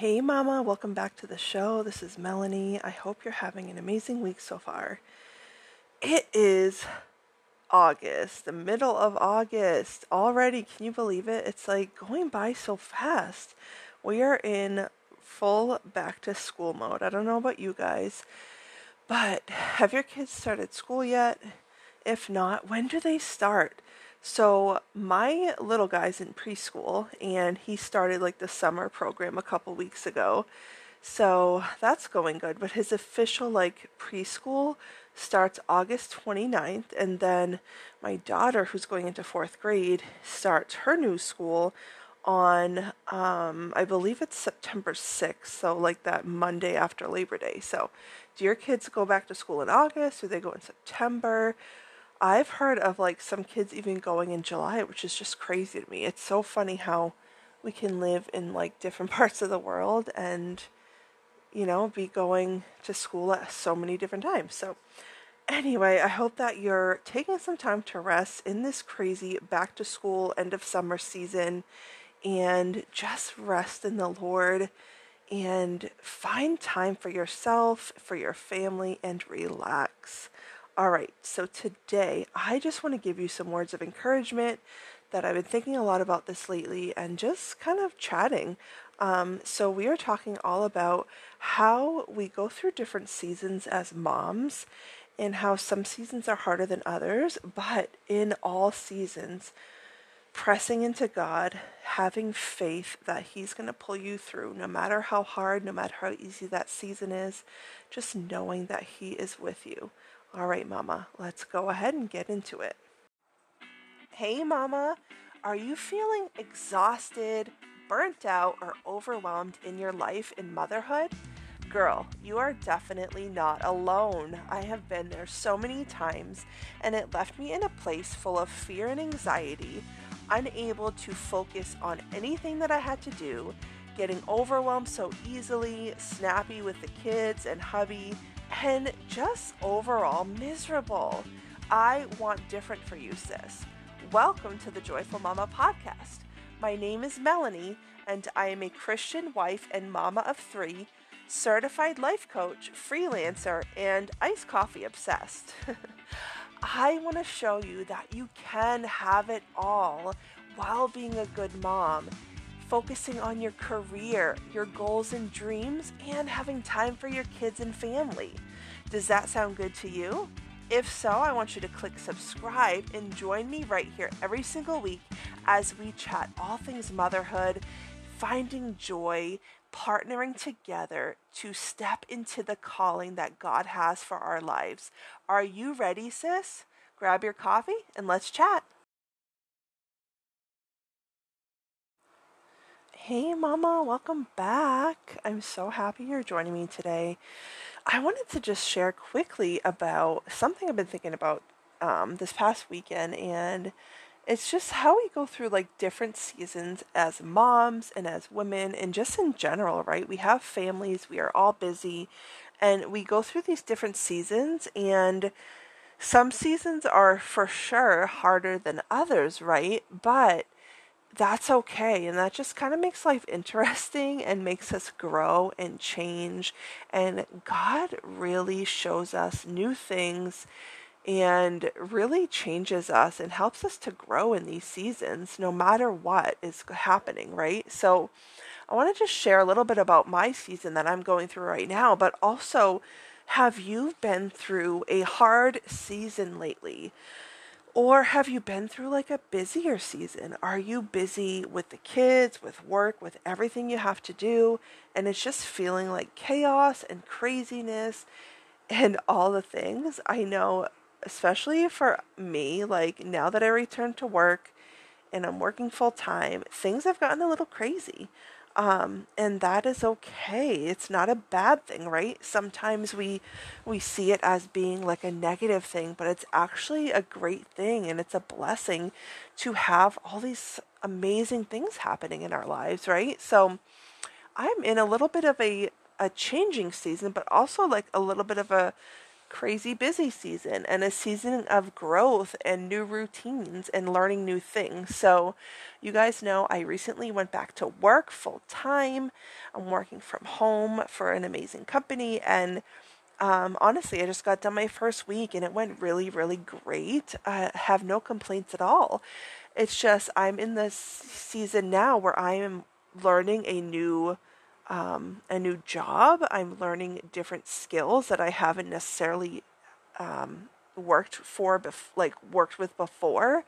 Hey, Mama, welcome back to the show. This is Melanie. I hope you're having an amazing week so far. It is August, the middle of August already. Can you believe it? It's like going by so fast. We are in full back to school mode. I don't know about you guys, but have your kids started school yet? If not, when do they start? So my little guy's in preschool and he started like the summer program a couple weeks ago. So that's going good, but his official like preschool starts August 29th and then my daughter who's going into 4th grade starts her new school on um I believe it's September 6th, so like that Monday after Labor Day. So do your kids go back to school in August? Or do they go in September? I've heard of like some kids even going in July, which is just crazy to me. It's so funny how we can live in like different parts of the world and you know be going to school at so many different times. So anyway, I hope that you're taking some time to rest in this crazy back to school end of summer season and just rest in the Lord and find time for yourself, for your family and relax. All right, so today I just want to give you some words of encouragement that I've been thinking a lot about this lately and just kind of chatting. Um, so, we are talking all about how we go through different seasons as moms and how some seasons are harder than others, but in all seasons, pressing into God, having faith that He's going to pull you through no matter how hard, no matter how easy that season is, just knowing that He is with you. All right, Mama, let's go ahead and get into it. Hey, Mama, are you feeling exhausted, burnt out, or overwhelmed in your life in motherhood? Girl, you are definitely not alone. I have been there so many times, and it left me in a place full of fear and anxiety, unable to focus on anything that I had to do, getting overwhelmed so easily, snappy with the kids and hubby, and just overall miserable. I want different for you, sis. Welcome to the Joyful Momma podcast. My name is Melanie, and I am a Christian wife and mama of three, certified life coach, freelancer, and iced coffee obsessed. I want to show you that you can have it all while being a good mom focusing on your career, your goals and dreams, and having time for your kids and family. Does that sound good to you? If so, I want you to click subscribe and join me right here every single week as we chat all things motherhood, finding joy, partnering together to step into the calling that God has for our lives. Are you ready, sis? Grab your coffee and let's chat. Hey, Mama, welcome back. I'm so happy you're joining me today. I wanted to just share quickly about something I've been thinking about um, this past weekend, and it's just how we go through like different seasons as moms and as women, and just in general, right? We have families, we are all busy, and we go through these different seasons, and some seasons are for sure harder than others, right? But that's okay. And that just kind of makes life interesting and makes us grow and change. And God really shows us new things and really changes us and helps us to grow in these seasons no matter what is happening, right? So I want to just share a little bit about my season that I'm going through right now, but also have you been through a hard season lately? Or have you been through like a busier season? Are you busy with the kids, with work, with everything you have to do? And it's just feeling like chaos and craziness and all the things. I know, especially for me, like now that I returned to work and I'm working full time, things have gotten a little crazy. Um, and that is okay. It's not a bad thing, right? Sometimes we we see it as being like a negative thing, but it's actually a great thing and it's a blessing to have all these amazing things happening in our lives, right? So I'm in a little bit of a a changing season, but also like a little bit of a crazy busy season and a season of growth and new routines and learning new things. So, you guys know I recently went back to work full time. I'm working from home for an amazing company and um, honestly, I just got done my first week and it went really, really great. I have no complaints at all. It's just I'm in this season now where I am learning a new um, a new job. I'm learning different skills that I haven't necessarily um, worked for, bef- like worked with before.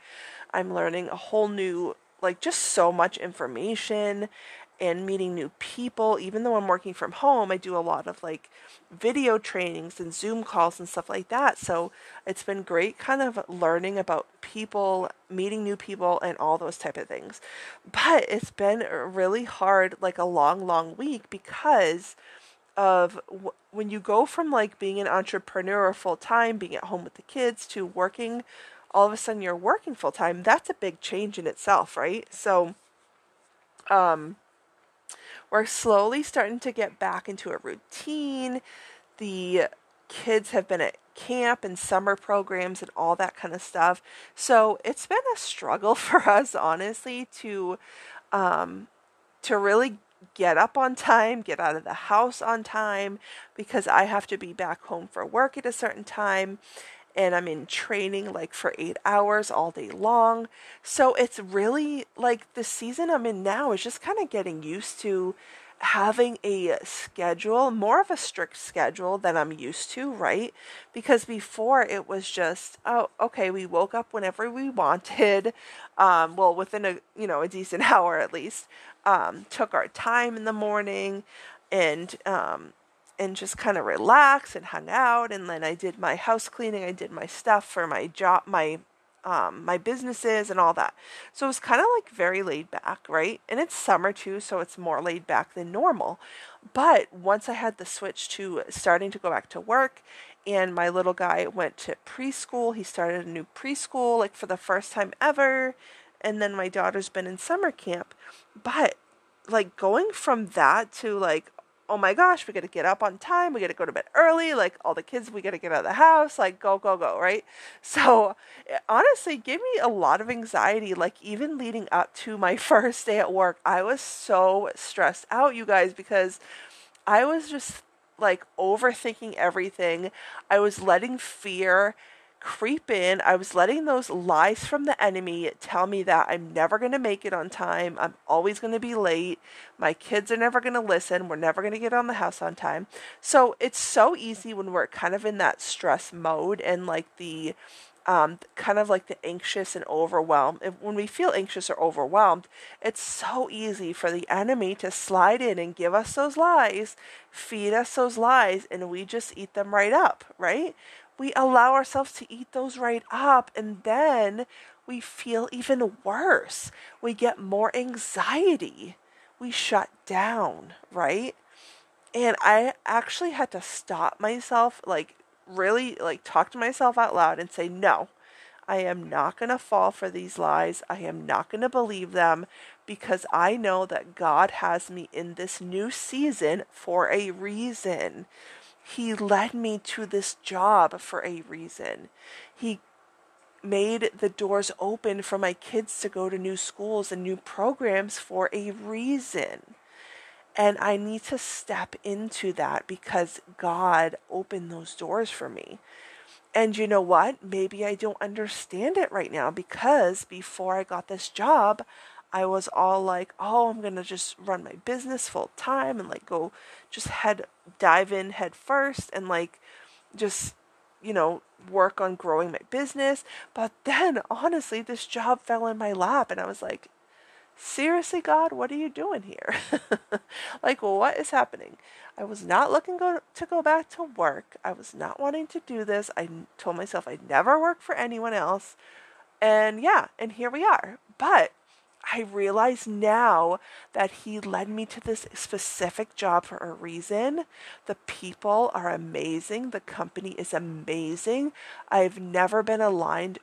I'm learning a whole new, like just so much information and meeting new people. Even though I'm working from home, I do a lot of like video trainings and Zoom calls and stuff like that. So it's been great kind of learning about people, meeting new people and all those type of things. But it's been really hard like a long long week because of w- when you go from like being an entrepreneur full time, being at home with the kids to working all of a sudden you're working full time. That's a big change in itself, right? So um we're slowly starting to get back into a routine. The kids have been at camp and summer programs and all that kind of stuff. So it's been a struggle for us, honestly, to um, to really get up on time, get out of the house on time, because I have to be back home for work at a certain time and I'm in training like for eight hours all day long. So it's really like the season I'm in now is just kind of getting used to having a schedule, more of a strict schedule than I'm used to, right? Because before it was just, oh, okay, we woke up whenever we wanted, um, well, within a, you know, a decent hour at least, um, took our time in the morning and, um, and just kind of relax and hung out. And then I did my house cleaning. I did my stuff for my job, my um, my businesses and all that. So it was kind of like very laid back, right? And it's summer too, so it's more laid back than normal. But once I had the switch to starting to go back to work, and my little guy went to preschool, he started a new preschool like for the first time ever. And then my daughter's been in summer camp. But like going from that to like oh my gosh, we got to get up on time. We got to go to bed early. Like all the kids, we got to get out of the house. Like go, go, go, right? So it honestly gave me a lot of anxiety. Like even leading up to my first day at work, I was so stressed out, you guys, because I was just like overthinking everything. I was letting fear creep in. I was letting those lies from the enemy tell me that I'm never going to make it on time. I'm always going to be late. My kids are never going to listen. We're never going to get on the house on time. So it's so easy when we're kind of in that stress mode and like the um, kind of like the anxious and overwhelmed. When we feel anxious or overwhelmed, it's so easy for the enemy to slide in and give us those lies, feed us those lies, and we just eat them right up, right? We allow ourselves to eat those right up and then we feel even worse. We get more anxiety. We shut down, right? And I actually had to stop myself, like, really, like, talk to myself out loud and say, no, I am not going to fall for these lies. I am not going to believe them because I know that God has me in this new season for a reason. He led me to this job for a reason. He made the doors open for my kids to go to new schools and new programs for a reason. And I need to step into that because God opened those doors for me. And you know what? Maybe I don't understand it right now because before I got this job, I was all like, oh, I'm going to just run my business full time and like go just head dive in head first and like just, you know, work on growing my business. But then honestly, this job fell in my lap and I was like, seriously, God, what are you doing here? like, what is happening? I was not looking go- to go back to work. I was not wanting to do this. I told myself I'd never work for anyone else. And yeah, and here we are. But I realize now that he led me to this specific job for a reason. The people are amazing. The company is amazing. I've never been aligned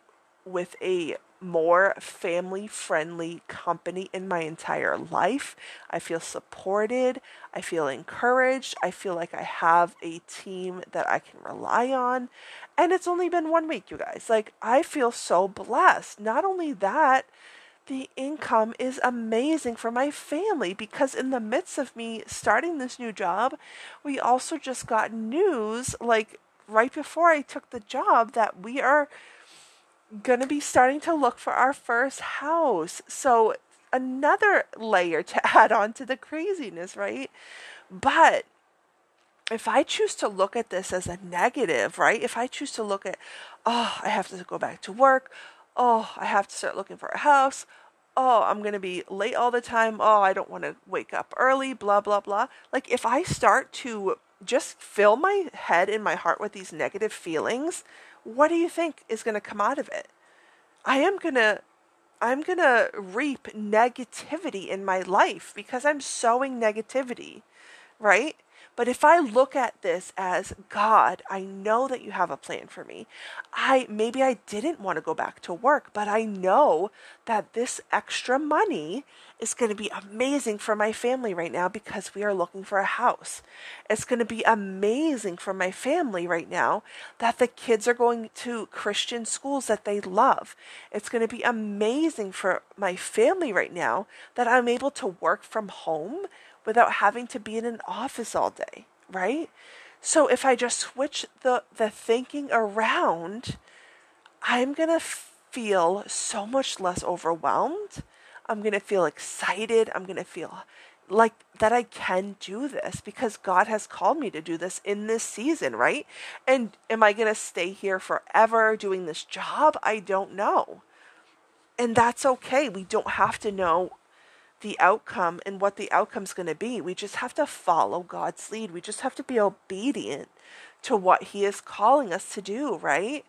with a more family friendly company in my entire life. I feel supported. I feel encouraged. I feel like I have a team that I can rely on. And it's only been one week, you guys. Like, I feel so blessed. Not only that, the income is amazing for my family because in the midst of me starting this new job, we also just got news like right before I took the job that we are going to be starting to look for our first house. So, another layer to add on to the craziness, right? But if I choose to look at this as a negative, right? If I choose to look at, oh, I have to go back to work. Oh, I have to start looking for a house. Oh, I'm going to be late all the time. Oh, I don't want to wake up early, blah, blah, blah. Like, if I start to just fill my head and my heart with these negative feelings, what do you think is going to come out of it? I am going to I'm going to reap negativity in my life because I'm sowing negativity, right? But if I look at this as God, I know that you have a plan for me. I maybe I didn't want to go back to work, but I know that this extra money is going to be amazing for my family right now because we are looking for a house. It's going to be amazing for my family right now that the kids are going to Christian schools that they love. It's going to be amazing for my family right now that I'm able to work from home without having to be in an office all day, right? So if I just switch the the thinking around, I'm going to feel so much less overwhelmed. I'm going to feel excited. I'm going to feel like that I can do this because God has called me to do this in this season, right? And am I going to stay here forever doing this job? I don't know. And that's okay. We don't have to know the outcome and what the outcome's going to be. We just have to follow God's lead. We just have to be obedient to what He is calling us to do, right?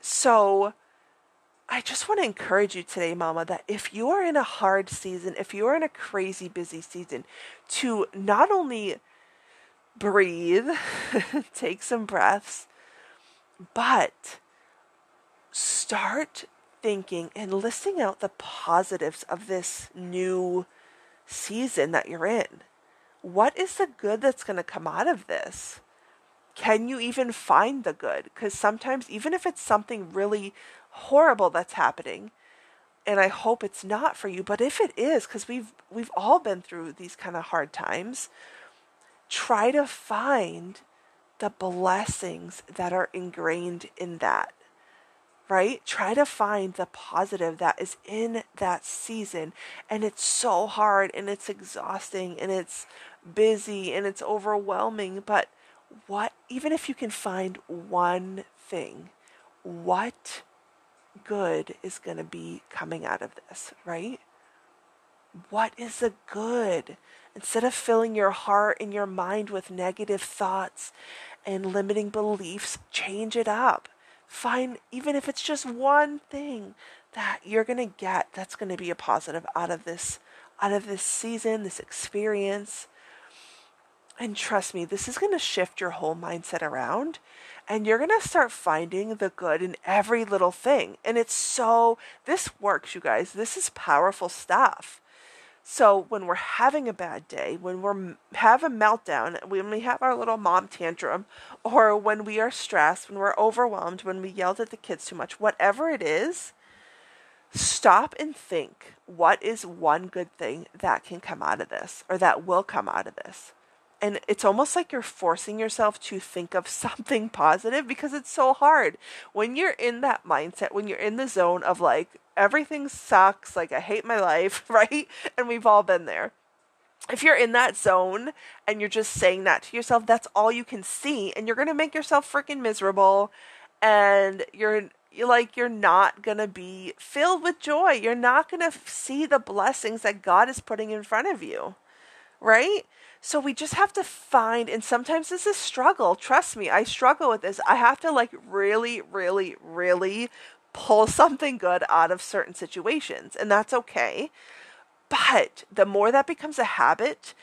So, I just want to encourage you today, Mama, that if you are in a hard season, if you are in a crazy busy season, to not only breathe, take some breaths, but start thinking and listing out the positives of this new season that you're in. What is the good that's going to come out of this? Can you even find the good? Because sometimes, even if it's something really horrible that's happening, and I hope it's not for you, but if it is, because we've we've all been through these kind of hard times, try to find the blessings that are ingrained in that right? Try to find the positive that is in that season. And it's so hard and it's exhausting and it's busy and it's overwhelming. But what, even if you can find one thing, what good is going to be coming out of this, right? What is the good? Instead of filling your heart and your mind with negative thoughts and limiting beliefs, change it up find even if it's just one thing that you're going to get that's going to be a positive out of this out of this season this experience. And trust me this is going to shift your whole mindset around and you're going to start finding the good in every little thing. And it's so this works you guys. This is powerful stuff so when we're having a bad day, when we're have a meltdown, when we have our little mom tantrum, or when we are stressed, when we're overwhelmed, when we yelled at the kids too much, whatever it is, stop and think what is one good thing that can come out of this or that will come out of this. And it's almost like you're forcing yourself to think of something positive because it's so hard. When you're in that mindset, when you're in the zone of like, everything sucks, like I hate my life, right? And we've all been there. If you're in that zone and you're just saying that to yourself, that's all you can see, and you're gonna make yourself freaking miserable, and you're you're like you're not to be filled with joy. You're not to see the blessings that God is putting in front of you. Right? So we just have to find and sometimes this is struggle. Trust me, I struggle with this. I have to like really really really pull something good out of certain situations, and that's okay. But the more that becomes a habit,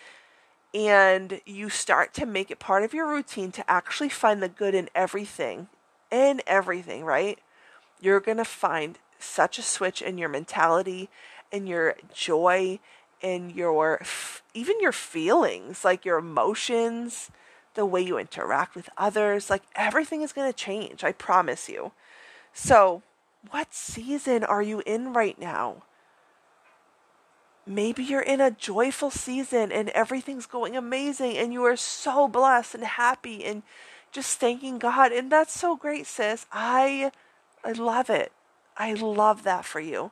and you start to make it part of your routine to actually find the good in everything, in everything, right? You're going to find such a switch in your mentality in your joy and your even your feelings, like your emotions, the way you interact with others, like everything is going to change. I promise you. So, what season are you in right now? Maybe you're in a joyful season and everything's going amazing and you are so blessed and happy and just thanking God. And that's so great, sis. I I love it. I love that for you.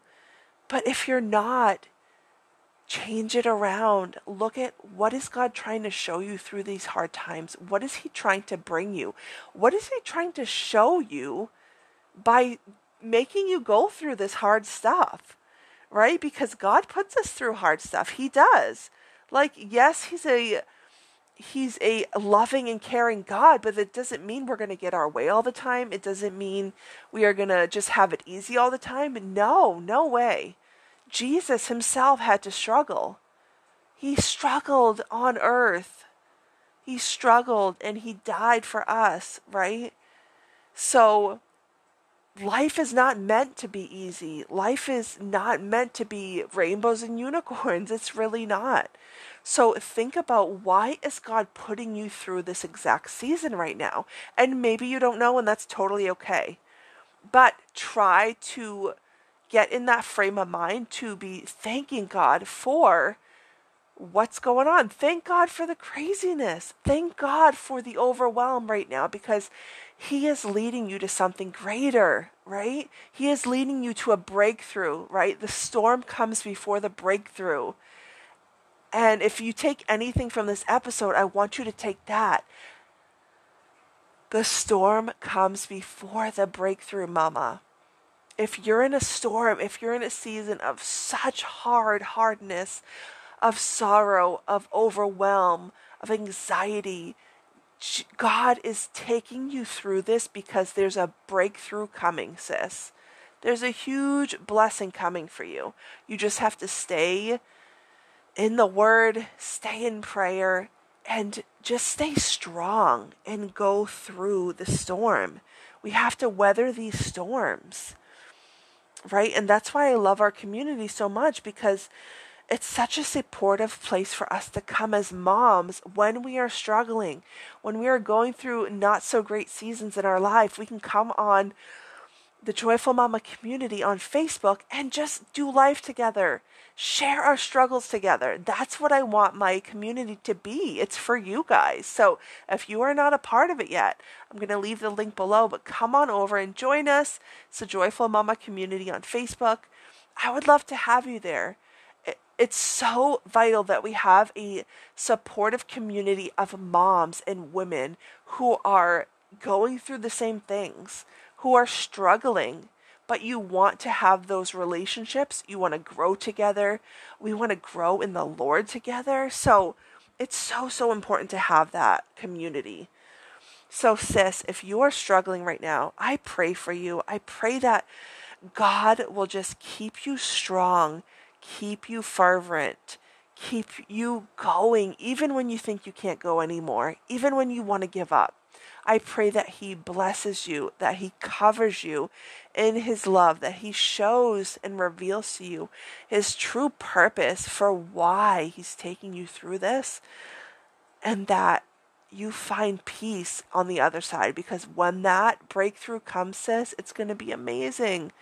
But if you're not, change it around. Look at what is God trying to show you through these hard times? What is he trying to bring you? What is he trying to show you by making you go through this hard stuff? right? Because God puts us through hard stuff. He does. Like, yes, he's a he's a loving and caring God, but it doesn't mean we're going to get our way all the time. It doesn't mean we are going to just have it easy all the time. No, no way. Jesus himself had to struggle. He struggled on earth. He struggled and he died for us, right? So life is not meant to be easy. Life is not meant to be rainbows and unicorns. It's really not. So think about why is God putting you through this exact season right now? And maybe you don't know and that's totally okay. But try to get in that frame of mind to be thanking God for what's going on. Thank God for the craziness. Thank God for the overwhelm right now because He is leading you to something greater, right? He is leading you to a breakthrough, right? The storm comes before the breakthrough. And if you take anything from this episode, I want you to take that. The storm comes before the breakthrough, mama. If you're in a storm, if you're in a season of such hard hardness, of sorrow, of overwhelm, of anxiety. God is taking you through this because there's a breakthrough coming, sis. There's a huge blessing coming for you. You just have to stay in the Word, stay in prayer, and just stay strong and go through the storm. We have to weather these storms, right? And that's why I love our community so much because it's such a supportive place for us to come as moms when we are struggling, when we are going through not so great seasons in our life. We can come on the Joyful Momma community on Facebook and just do life together, share our struggles together. That's what I want my community to be. It's for you guys. So if you are not a part of it yet, I'm going to leave the link below, but come on over and join us. It's the Joyful Momma community on Facebook. I would love to have you there it's so vital that we have a supportive community of moms and women who are going through the same things, who are struggling, but you want to have those relationships. You want to grow together. We want to grow in the Lord together. So it's so, so important to have that community. So, sis, if you are struggling right now, I pray for you. I pray that God will just keep you strong keep you fervent, keep you going, even when you think you can't go anymore, even when you want to give up. I pray that He blesses you, that He covers you in His love, that He shows and reveals to you His true purpose for why He's taking you through this, and that you find peace on the other side. Because when that breakthrough comes, sis, it's going to be amazing.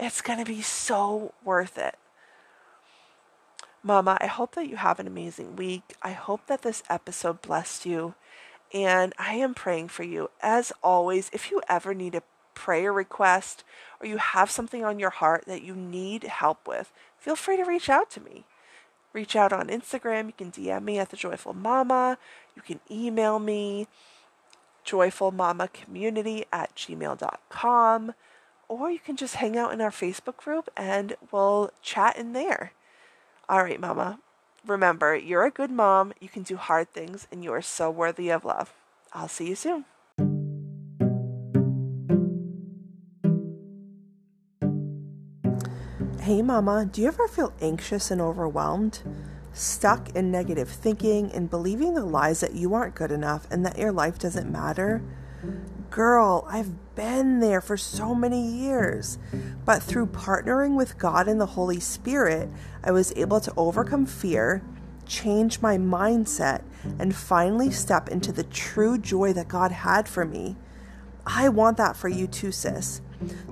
It's going to be so worth it. Mama, I hope that you have an amazing week. I hope that this episode blessed you. And I am praying for you. As always, if you ever need a prayer request or you have something on your heart that you need help with, feel free to reach out to me. Reach out on Instagram. You can DM me at the Joyful Momma. You can email me, joyfulmamacommunity at gmail.com. Or you can just hang out in our Facebook group and we'll chat in there. All right, Mama. Remember, you're a good mom, you can do hard things, and you are so worthy of love. I'll see you soon. Hey, Mama, do you ever feel anxious and overwhelmed? Stuck in negative thinking and believing the lies that you aren't good enough and that your life doesn't matter? Girl, I've been there for so many years. But through partnering with God and the Holy Spirit, I was able to overcome fear, change my mindset, and finally step into the true joy that God had for me. I want that for you too, sis.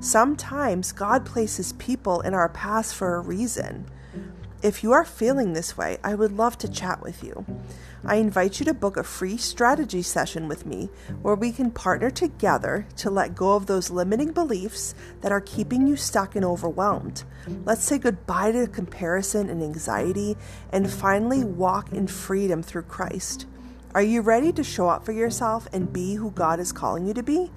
Sometimes God places people in our past for a reason. If you are feeling this way, I would love to chat with you. I invite you to book a free strategy session with me where we can partner together to let go of those limiting beliefs that are keeping you stuck and overwhelmed. Let's say goodbye to comparison and anxiety and finally walk in freedom through Christ. Are you ready to show up for yourself and be who God is calling you to be?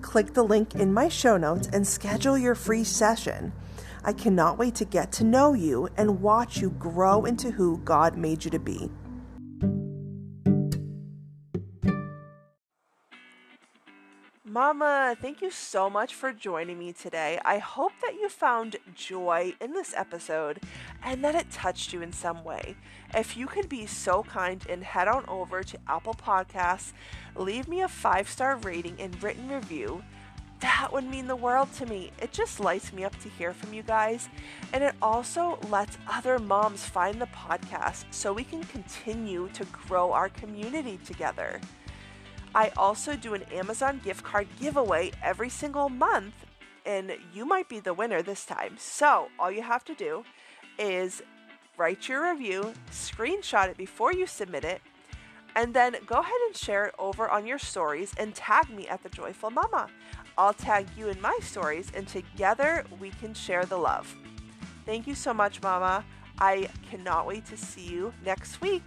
Click the link in my show notes and schedule your free session. I cannot wait to get to know you and watch you grow into who God made you to be. Mama, thank you so much for joining me today. I hope that you found joy in this episode and that it touched you in some way. If you could be so kind and head on over to Apple Podcasts, leave me a five star rating and written review. That would mean the world to me. It just lights me up to hear from you guys. And it also lets other moms find the podcast so we can continue to grow our community together. I also do an Amazon gift card giveaway every single month, and you might be the winner this time. So, all you have to do is write your review, screenshot it before you submit it, and then go ahead and share it over on your stories and tag me at the Joyful Momma. I'll tag you in my stories, and together we can share the love. Thank you so much, Mama. I cannot wait to see you next week.